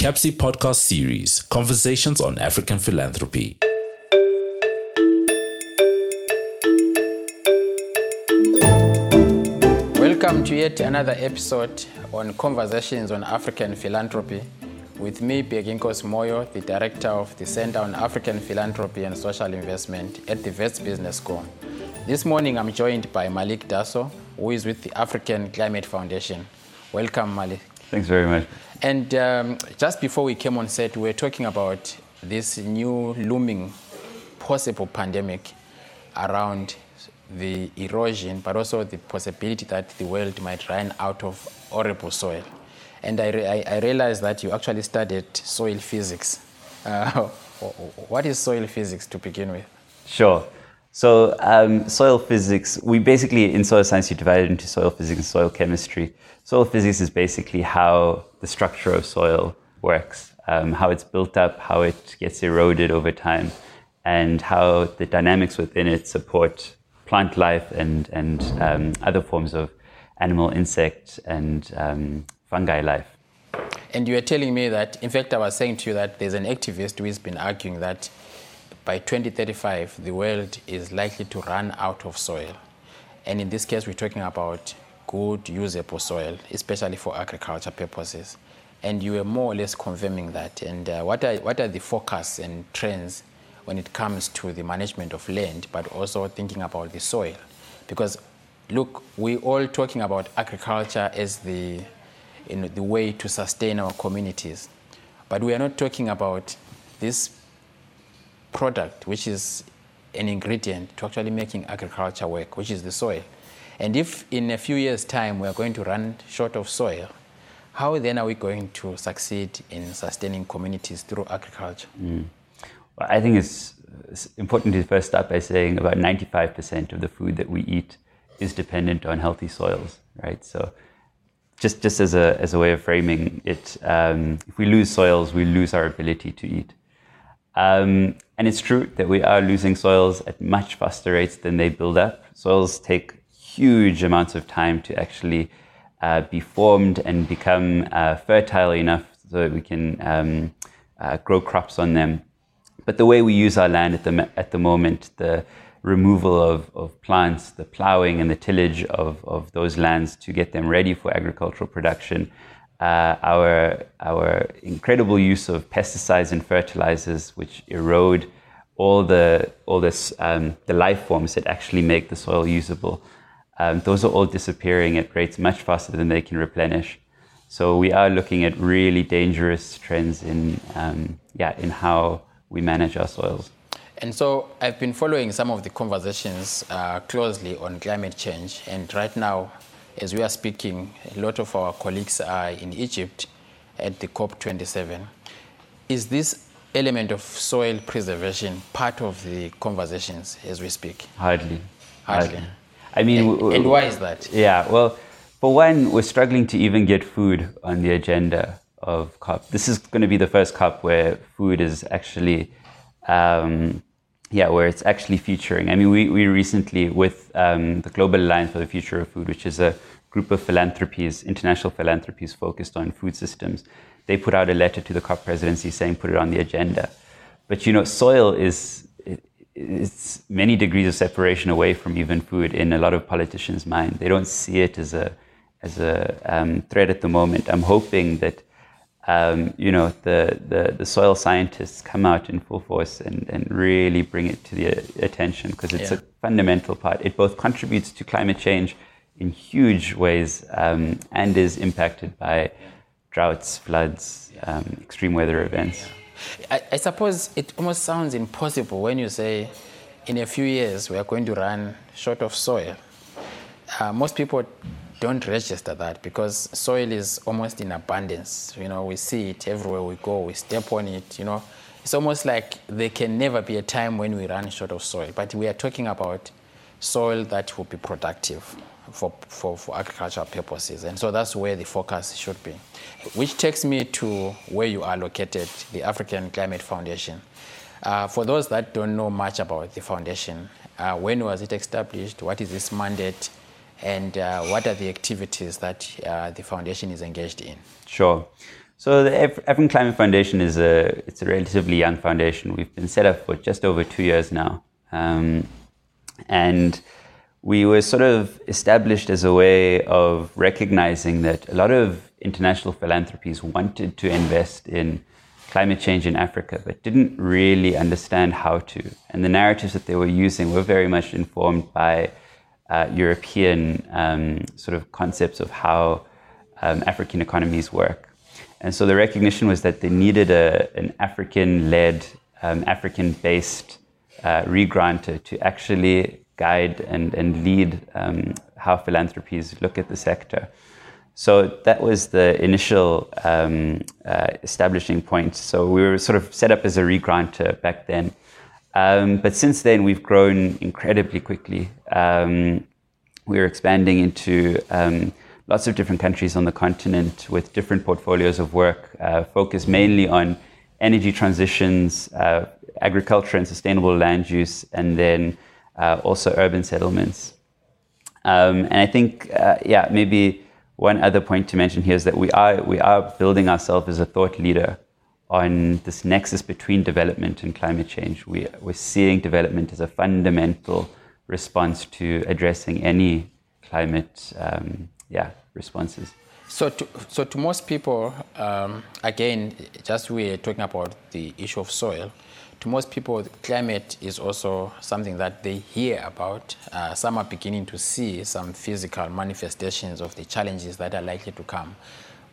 CAPSI podcast series Conversations on African Philanthropy. Welcome to yet another episode on Conversations on African Philanthropy with me, Bhekinkosi Moyo, the Director of the Center on African Philanthropy and Social Investment at the Wits Business School. This morning I'm joined by Malik Dasoo, who is with the African Climate Foundation. Welcome, Malik. Thanks very much. And um, just before we came on set, we were talking about this new looming possible pandemic around the erosion, but also the possibility that the world might run out of arable soil. And I, re- I, realized that you actually studied soil physics. Uh, what is soil physics to begin with? Sure. So, um, soil physics, we basically, in soil science, you divide it into soil physics and soil chemistry. Soil physics is basically how the structure of soil works, um, how it's built up, how it gets eroded over time, and how the dynamics within it support plant life and, and um, other forms of animal, insect, and um, fungi life. And you were telling me that, in fact, I was saying to you that there's an activist who has been arguing that by 2035, the world is likely to run out of soil. And in this case, we're talking about good, usable soil, especially for agriculture purposes. And you were more or less confirming that. And uh, what, are, what are the forecasts and trends when it comes to the management of land, but also thinking about the soil. Because look, we're all talking about agriculture as the, you know, the way to sustain our communities. But we are not talking about this product, which is an ingredient to actually making agriculture work, which is the soil. And if in a few years' time we are going to run short of soil, how then are we going to succeed in sustaining communities through agriculture? Mm. I think it's, important to first start by saying about 95% of the food that we eat is dependent on healthy soils, right? So just, just as, a, as a way of framing it, um, if we lose soils, we lose our ability to eat. Um, and it's true that we are losing soils at much faster rates than they build up. Soils take huge amounts of time to actually uh, be formed and become uh, fertile enough so that we can um, uh, grow crops on them. But the way we use our land at the, at the moment, the removal of, of plants, the plowing and the tillage of, of those lands to get them ready for agricultural production, uh, our, our incredible use of pesticides and fertilizers, which erode all the, all this, um, the life forms that actually make the soil usable, um, those are all disappearing at rates much faster than they can replenish. So we are looking at really dangerous trends in, um, yeah, in how we manage our soils. And so I've been following some of the conversations uh, closely on climate change. And right now, as we are speaking, a lot of our colleagues are in Egypt at the COP27. Is this element of soil preservation part of the conversations as we speak? Hardly. Hardly. Hardly. I mean, and, and why is that? Yeah, well, for one, we're struggling to even get food on the agenda of COP. This is going to be the first COP where food is actually, um, yeah, where it's actually featuring. I mean, we, we recently, with um, the Global Alliance for the Future of Food, which is a group of philanthropies, international philanthropies focused on food systems, they put out a letter to the COP presidency saying put it on the agenda. But you know, soil is it's many degrees of separation away from even food in a lot of politicians' mind. They don't see it as a as a um, threat at the moment. I'm hoping that um, you know, the, the, the, soil scientists come out in full force and, and really bring it to the attention because it's yeah. a fundamental part. It both contributes to climate change in huge ways um, and is impacted by droughts, floods, um, extreme weather events. I, I, suppose it almost sounds impossible when you say in a few years we are going to run short of soil. Uh, most people don't register that because soil is almost in abundance. You know, we see it everywhere we go, we step on it, you know. It's almost like there can never be a time when we run short of soil. But we are talking about soil that will be productive for, for, for agricultural purposes. And so that's where the focus should be. Which takes me to where you are located, the African Climate Foundation. Uh, for those that don't know much about the foundation, uh, when was it established? What is its mandate? and uh, what are the activities that uh, the foundation is engaged in? Sure. So the African Climate Foundation is a it's a relatively young foundation. We've been set up for just over two years now, um, and we were sort of established as a way of recognizing that a lot of international philanthropies wanted to invest in climate change in Africa, but didn't really understand how to. And the narratives that they were using were very much informed by uh, European um, sort of concepts of how um, African economies work. And so the recognition was that they needed a, an African led, um, African based uh, regranter to actually guide and, and lead um, how philanthropies look at the sector. So that was the initial um, uh, establishing point. So we were sort of set up as a regranter back then. Um, but since then, we've grown incredibly quickly. Um, we're expanding into um, lots of different countries on the continent with different portfolios of work, uh, focused mainly on energy transitions, uh, agriculture and sustainable land use, and then uh, also urban settlements. Um, and I think, uh, yeah, maybe one other point to mention here is that we are we are building ourselves as a thought leader on this nexus between development and climate change. We, we're seeing development as a fundamental response to addressing any climate um, yeah, responses. So to, so to most people, um, again, just we're talking about the issue of soil. To most people, climate is also something that they hear about. Uh, some are beginning to see some physical manifestations of the challenges that are likely to come.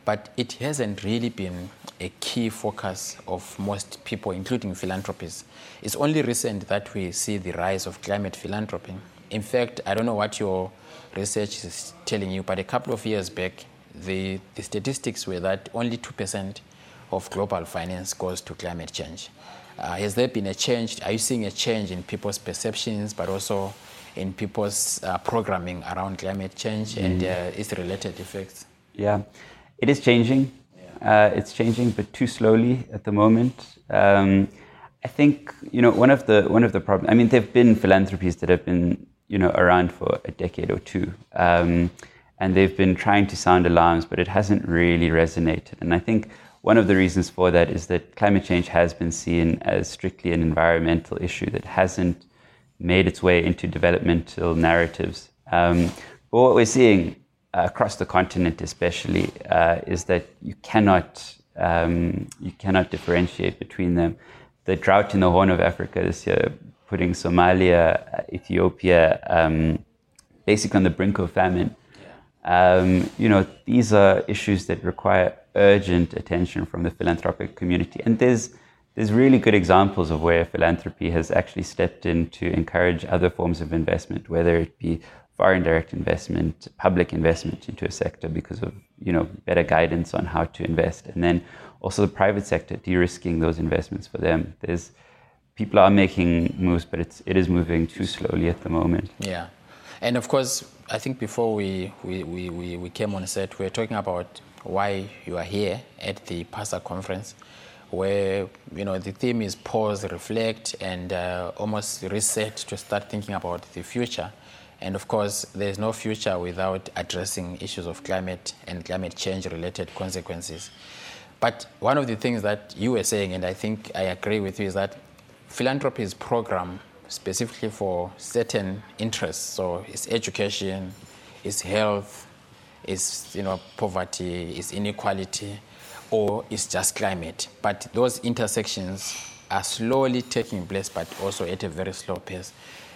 But it hasn't really been a key focus of most people, including philanthropists. It's only recent that we see the rise of climate philanthropy. In fact, I don't know what your research is telling you, but a couple of years back, the, the statistics were that only 2% of global finance goes to climate change. Uh, has there been a change? Are you seeing a change in people's perceptions, but also in people's uh, programming around climate change mm. and uh, its related effects? Yeah, it is changing. Yeah. Uh, it's changing, but too slowly at the moment. Um, I think you know one of the one of the problems. I mean, there've been philanthropies that have been you know around for a decade or two, um, and they've been trying to sound alarms, but it hasn't really resonated. And I think one of the reasons for that is that climate change has been seen as strictly an environmental issue that hasn't made its way into developmental narratives. Um, but what we're seeing uh, across the continent, especially, uh, is that you cannot um, you cannot differentiate between them. The drought in the Horn of Africa this year putting Somalia, Ethiopia, um, basically on the brink of famine. Um, you know, these are issues that require urgent attention from the philanthropic community. And there's there's really good examples of where philanthropy has actually stepped in to encourage other forms of investment, whether it be foreign direct investment, public investment into a sector because of you know better guidance on how to invest, and then also the private sector de-risking those investments for them. There's people are making moves, but it's it is moving too slowly at the moment. Yeah, and of course, I think before we we, we, we came on set, we were talking about why you are here at the PASA conference, where you know the theme is pause, reflect, and uh, almost reset to start thinking about the future. And of course, there's no future without addressing issues of climate and climate change related consequences. But one of the things that you were saying, and I think I agree with you, is that philanthropy is program specifically for certain interests. So it's education, it's health, it's you know poverty, is inequality, or it's just climate. But those intersections are slowly taking place, but also at a very slow pace.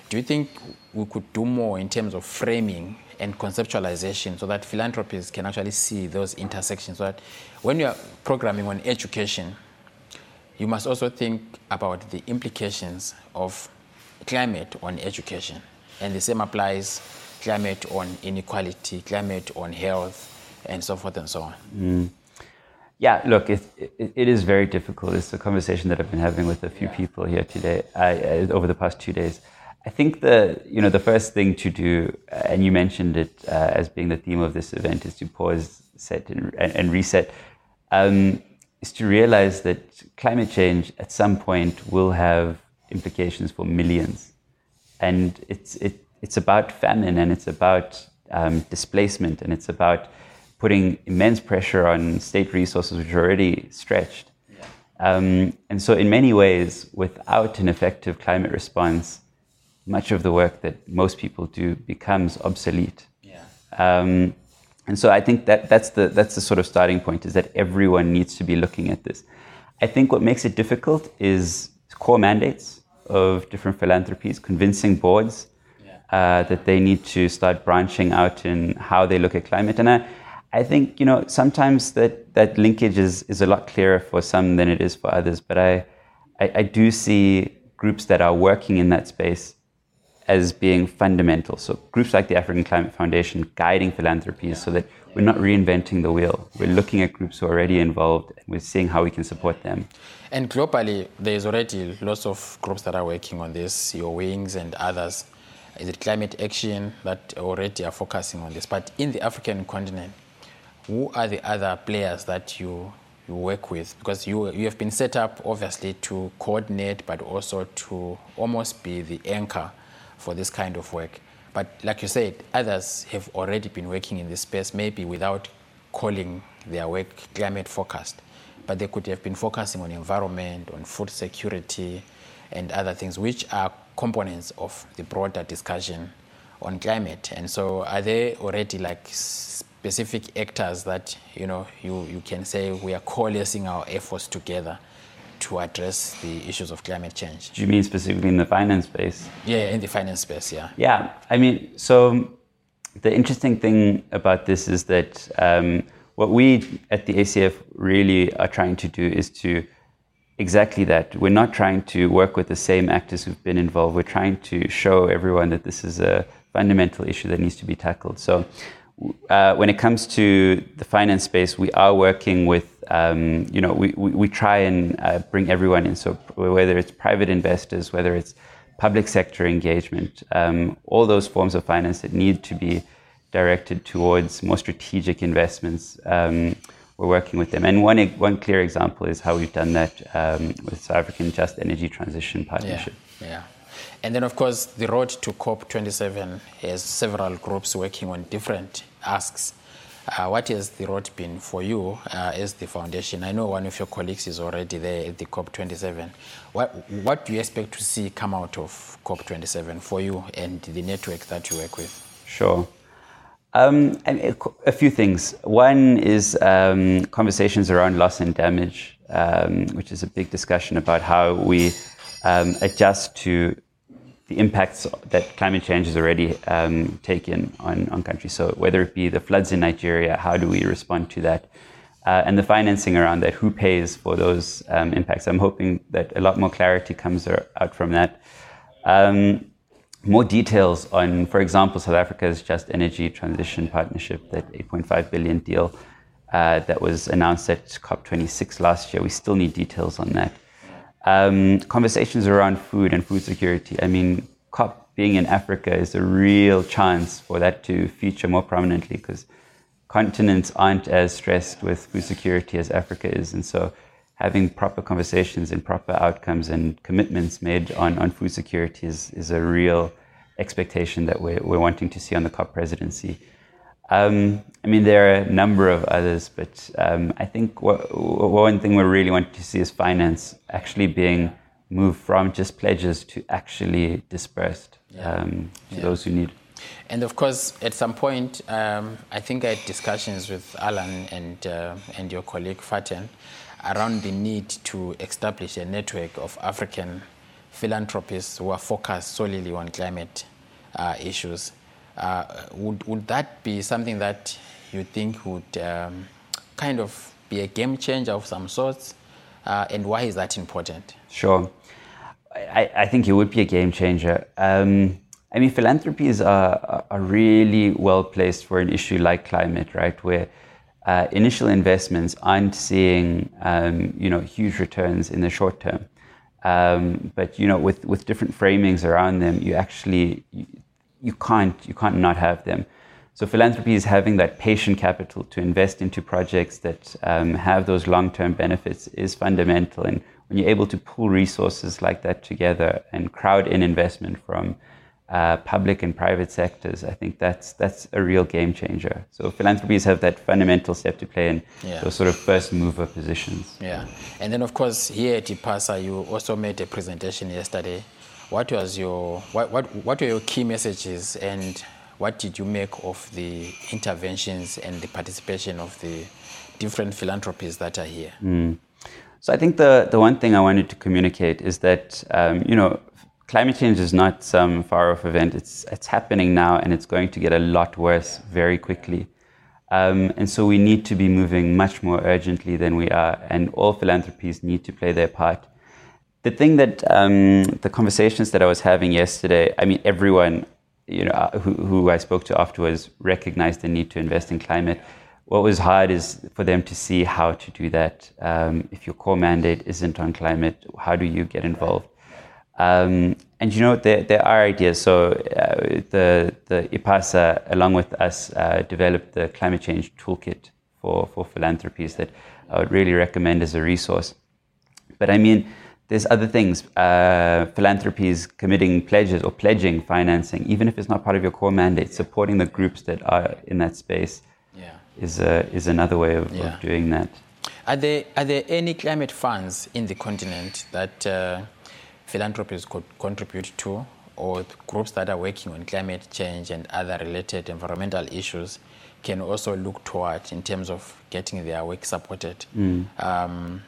Do you think we could do more in terms of framing and conceptualization so that philanthropists can actually see those intersections? So that when you are programming on education, you must also think about the implications of climate on education. And the same applies climate on inequality, climate on health, and so forth and so on. Mm. Yeah, look, it, it, it is very difficult. It's a conversation that I've been having with a few yeah. people here today, uh, over the past two days. I think the you know the first thing to do, uh, and you mentioned it uh, as being the theme of this event, is to pause, set, and, and reset. Um, is to realize that climate change at some point will have implications for millions. And it's, it, it's about famine and it's about um, displacement and it's about putting immense pressure on state resources which are already stretched. Um, and so, in many ways, without an effective climate response, much of the work that most people do becomes obsolete. Yeah. Um, and so, I think that that's the that's the sort of starting point is that everyone needs to be looking at this. I think what makes it difficult is core mandates of different philanthropies, convincing boards uh, that they need to start branching out in how they look at climate. And I, I think you know sometimes that that linkage is, is a lot clearer for some than it is for others. But I, I, I do see groups that are working in that space as being fundamental. So groups like the African Climate Foundation guiding philanthropies yeah. so that we're not reinventing the wheel. We're looking at groups who are already involved and we're seeing how we can support them. And globally, there's already lots of groups that are working on this, your wings and others. Is it climate action that already are focusing on this? But in the African continent, who are the other players that you you work with? Because you you have been set up obviously to coordinate, but also to almost be the anchor for this kind of work. But like you said, others have already been working in this space, maybe without calling their work climate focused, but they could have been focusing on environment, on food security, and other things, which are components of the broader discussion on climate. And so, are there already like specific actors that you know you, you can say we are coalescing our efforts together to address the issues of climate change? Do you mean specifically in the finance space? Yeah, in the finance space, yeah. Yeah, I mean, so the interesting thing about this is that um, what we at the ACF really are trying to do is to exactly that. We're not trying to work with the same actors who've been involved. We're trying to show everyone that this is a fundamental issue that needs to be tackled. So uh, when it comes to the finance space, we are working with, um, you know, we, we, we try and uh, bring everyone in. So whether it's private investors, whether it's public sector engagement, um, all those forms of finance that need to be directed towards more strategic investments, um, we're working with them. And one, one clear example is how we've done that um, with South African Just Energy Transition Partnership. Yeah. yeah. And then, of course, the road to COP27 has several groups working on different asks. Uh, what has the road been for you uh, as the foundation? I know one of your colleagues is already there at the COP27. What, what do you expect to see come out of COP27 for you and the network that you work with? Sure. Um, a few things. One is um, conversations around loss and damage, um, which is a big discussion about how we um, adjust to the impacts that climate change has already um, taken on, on countries. So, whether it be the floods in Nigeria, how do we respond to that? Uh, and the financing around that, who pays for those um, impacts? I'm hoping that a lot more clarity comes out from that. Um, more details on, for example, South Africa's Just Energy Transition Partnership, that 8.5 billion deal uh, that was announced at COP26 last year. We still need details on that. Um, conversations around food and food security. I mean, COP being in Africa is a real chance for that to feature more prominently because continents aren't as stressed with food security as Africa is. And so having proper conversations and proper outcomes and commitments made on, on food security is, is a real expectation that we're, we're wanting to see on the COP presidency. Um, I mean, there are a number of others, but um, I think what, one thing we really want to see is finance actually being moved from just pledges to actually dispersed um, to yeah. those who need. And of course, at some point, um, I think I had discussions with Alan and uh, and your colleague Faten around the need to establish a network of African philanthropists who are focused solely on climate uh, issues. Uh, would, would that be something that you think would um, kind of be a game changer of some sorts? Uh, and why is that important? Sure. I, I think it would be a game changer. Um, I mean, philanthropies are, a really well placed for an issue like climate, right? Where uh, initial investments aren't seeing, um, you know, huge returns in the short term. Um, but you know, with, with different framings around them, you actually you, you can't you can't not have them. So philanthropy is having that patient capital to invest into projects that um, have those long-term benefits is fundamental. And when you're able to pool resources like that together and crowd in investment from uh, public and private sectors, I think that's that's a real game changer. So philanthropies have that fundamental step to play in Yeah. those sort of first mover positions. Yeah, and then of course here at IPASA you also made a presentation yesterday. What was your what what what were your key messages and what did you make of the interventions and the participation of the different philanthropies that are here? So I think the, the one thing I wanted to communicate is that, um, you know, climate change is not some far off event. It's, it's happening now and it's going to get a lot worse very quickly. Um, and so we need to be moving much more urgently than we are, and all philanthropies need to play their part. The thing that um, the conversations that I was having yesterday, I mean, everyone, you know, uh, who, who I spoke to afterwards recognized the need to invest in climate. What was hard is for them to see how to do that. Um, if your core mandate isn't on climate, how do you get involved? Um, and you know, there, there are ideas. So uh, the, the IPASA, along with us, uh, developed the climate change toolkit for, for philanthropies that I would really recommend as a resource. But I mean, there's other things. Uh, philanthropies committing pledges or pledging financing, even if it's not part of your core mandate, supporting the groups that are in that space Yeah. is, a, is another way of, Yeah. of doing that. Are there are there any climate funds in the continent that uh, philanthropies could contribute to, or groups that are working on climate change and other related environmental issues can also look toward in terms of getting their work supported? Um,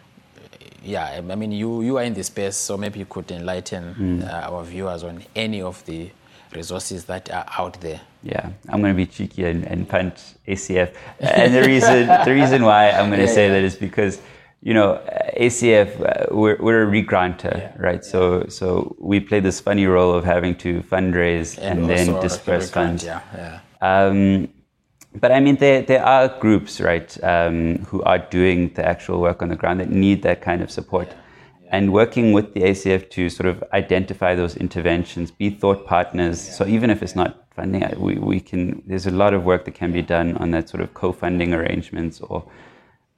yeah, I mean, you, you are in the space, so maybe you could enlighten uh, our viewers on any of the resources that are out there. Yeah, I'm going to be cheeky and, and punt ACF. And the reason, the reason why I'm going to say that is because, you know, ACF, uh, we're, we're a regranter, right? So, so we play this funny role of having to fundraise and, then also disperse funds. Yeah, yeah. Um, but I mean, there, there are groups, right, um, who are doing the actual work on the ground that need that kind of support. And working with the ACF to sort of identify those interventions, be thought partners. So even if it's not funding, we, we can, there's a lot of work that can be done on that sort of co-funding arrangements or,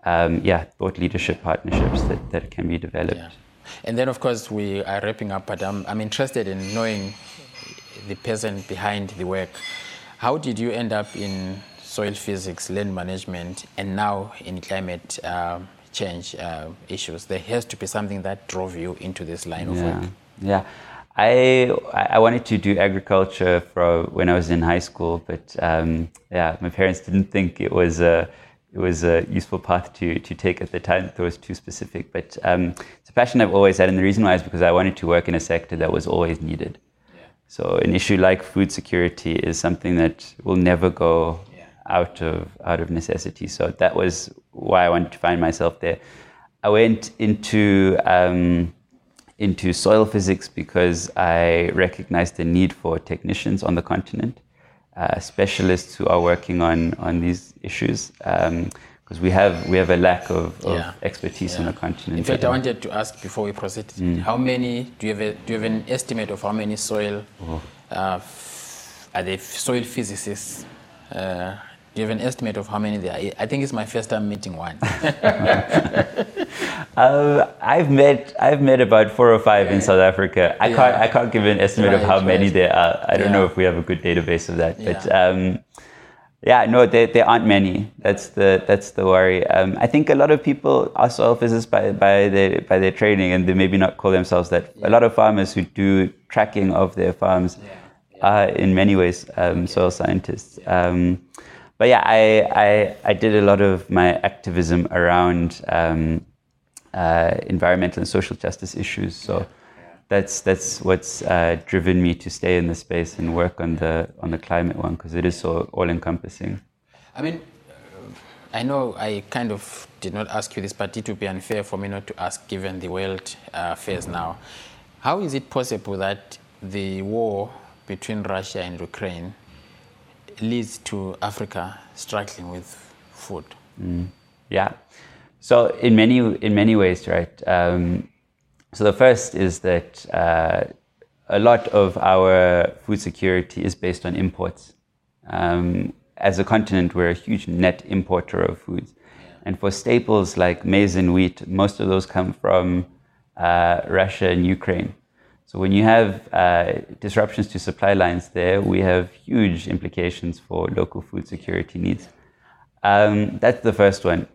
um, yeah, thought leadership partnerships that, that can be developed. Yeah. And then, of course, we are wrapping up, but I'm, I'm interested in knowing the person behind the work. How did you end up in soil physics, land management, and now in climate um, change uh, issues? There has to be something that drove you into this line of Yeah, work. yeah. I I wanted to do agriculture for when I was in high school, but um, yeah, my parents didn't think it was a it was a useful path to to take at the time. It was too specific, but um, it's a passion I've always had, and the reason why is because I wanted to work in a sector that was always needed. Yeah. So an issue like food security is something that will never go out of out of necessity. So that was why I wanted to find myself there. I went into um, into soil physics because I recognized the need for technicians on the continent, uh, specialists who are working on on these issues. Because we have we have a lack of, of Yeah. expertise on the continent. In fact, I wanted to ask before we proceed, how many do you have? A, do you have an estimate of how many soil uh, f- are they soil physicists? Uh, you have an estimate of how many there are? I think it's my first time meeting one. Uh, I've met I've met about four or five in South Africa. I can't Yeah. I can't give an estimate of Right, how many there are. I don't know if we have a good database of that, but Yeah. um, yeah, no, there, there aren't many. That's the that's the worry. Um, I think a lot of people are soil physicists by by their by their training, and they maybe not call themselves that. A lot of farmers who do tracking of their farms are in many ways um, soil scientists. Um, but yeah, I, I I did a lot of my activism around. Um, uh, environmental and social justice issues. So that's that's what's uh, driven me to stay in the space and work on the on the climate one because it is so all encompassing. I mean, I know I kind of did not ask you this, but it would be unfair for me not to ask given the world uh, affairs now. How is it possible that the war between Russia and Ukraine leads to Africa struggling with food? Yeah. So in many in many ways, right? Um, so the first is that uh, a lot of our food security is based on imports. Um, as a continent, we're a huge net importer of foods, and for staples like maize and wheat, most of those come from uh, Russia and Ukraine. So when you have uh, disruptions to supply lines there, we have huge implications for local food security needs. Um, that's the first one.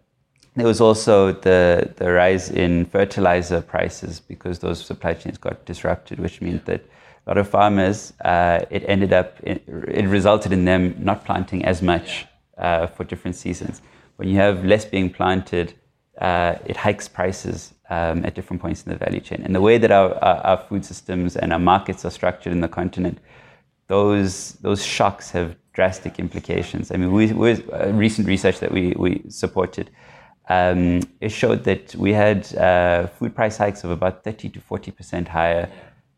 There was also the, the rise in fertilizer prices because those supply chains got disrupted, which means that a lot of farmers, uh, it ended up, it, it, resulted in them not planting as much uh, for different seasons. When you have less being planted, uh, it hikes prices um, at different points in the value chain. And the way that our, our, our, food systems and our markets are structured in the continent, those, those shocks have drastic implications. I mean, we, we uh, recent research that we, we supported, um, it showed that we had uh, food price hikes of about 30 to 40% higher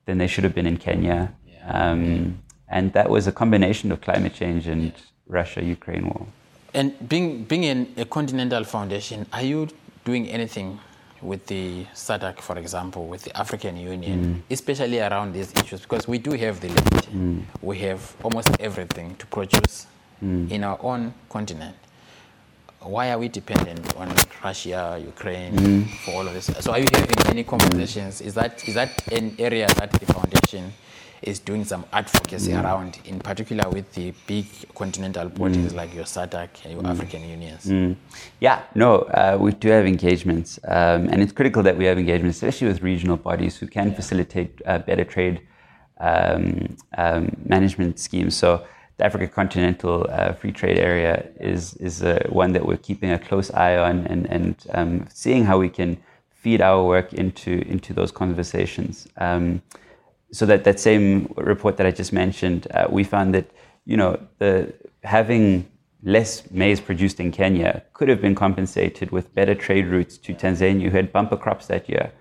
than they should have been in Kenya. Um, and that was a combination of climate change and Russia Ukraine war. And being, being in a continental foundation, are you doing anything with the SADC, for example, with the African Union, mm. especially around these issues? Because we do have the land, mm. we have almost everything to produce mm. in our own continent. Why are we dependent on Russia, Ukraine mm. for all of this? So, are you having any conversations? Is that is that an area that the foundation is doing some advocacy mm. around, in particular with the big continental bodies mm. like your SADC and your mm. African unions? Mm. Yeah, no, uh, we do have engagements. Um, and it's critical that we have engagements, especially with regional bodies who can yeah. facilitate uh, better trade um, um, management schemes. So the Africa Continental uh, Free Trade Area is, is uh, one that we're keeping a close eye on and, and um, seeing how we can feed our work into, into those conversations. Um, so that, that same report that I just mentioned, uh, we found that you know the having less maize produced in Kenya could have been compensated with better trade routes to Tanzania, who had bumper crops that year,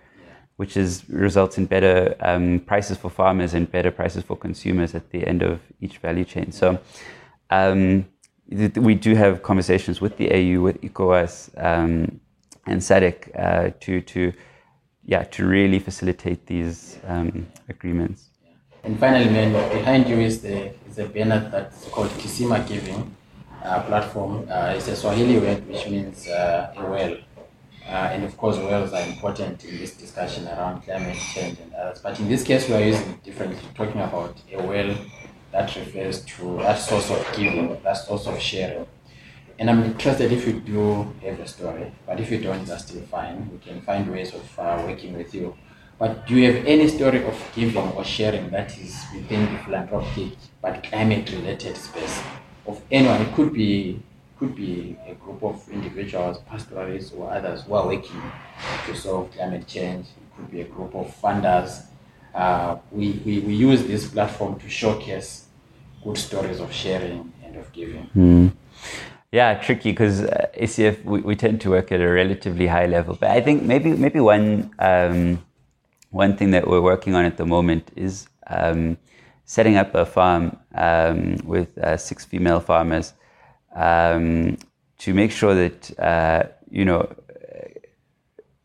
which is results in better um, prices for farmers and better prices for consumers at the end of each value chain. So. Um, we do have conversations with the AU, with ECOWAS, um, and SADC uh, to to yeah, to really facilitate these um, agreements. And finally, man, behind you is the is a banner that's called Kisima Giving uh, platform. Uh, it's a Swahili word which means uh, a well. Uh, and of course, wells are important in this discussion around climate change and others. But in this case, we are using differently, talking about a well that refers to that source of giving, that source of sharing. And I'm interested if you do have a story, but if you don't, that's still fine. We can find ways of uh, working with you. But do you have any story of giving or sharing that is within the philanthropic but climate related space of anyone? It could be could be a group of individuals, pastoralists or others who are working to solve climate change. It could be a group of funders. Uh, we, we, we use this platform to showcase good stories of sharing and of giving. Mm. Yeah, tricky because uh, ACF we, we tend to work at a relatively high level. But I think maybe maybe one um, one thing that we're working on at the moment is um, setting up a farm um, with uh, six female farmers um, to make sure that uh, you know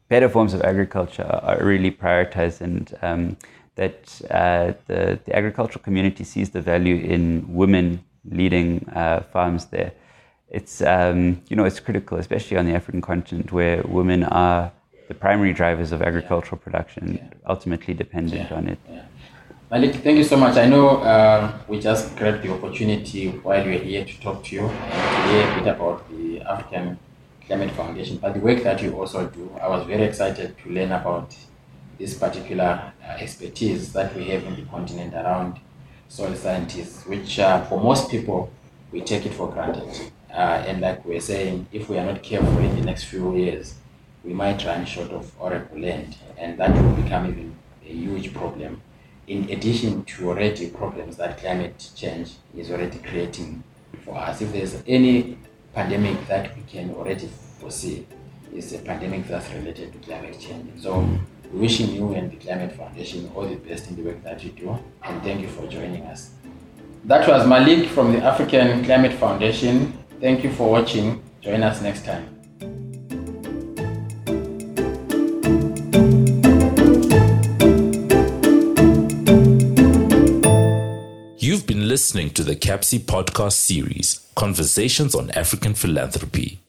better forms of agriculture are really prioritized and um, that uh, the, the agricultural community sees the value in women leading uh, farms there it's um, you know it's critical, especially on the African continent, where women are the primary drivers of agricultural production, yeah. ultimately dependent yeah. on it. Malik, thank you so much. I know uh, we just grabbed the opportunity while we're here to talk to you and hear a bit about the African Climate Foundation, but the work that you also do. I was very excited to learn about this particular uh, expertise that we have in the continent around soil scientists, which uh, for most people we take it for granted. Uh, and like we're saying, if we are not careful in the next few years, we might run short of arable land, and that will become even a huge problem. In addition to already problems that climate change is already creating for us, if there's any pandemic that we can already foresee, is a pandemic that's related to climate change. So, mm-hmm. wishing you and the Climate Foundation all the best in the work that you do, and thank you for joining us. That was Malik from the African Climate Foundation. Thank you for watching. Join us next time. Listening to the CAPSI podcast series, Conversations on African Philanthropy.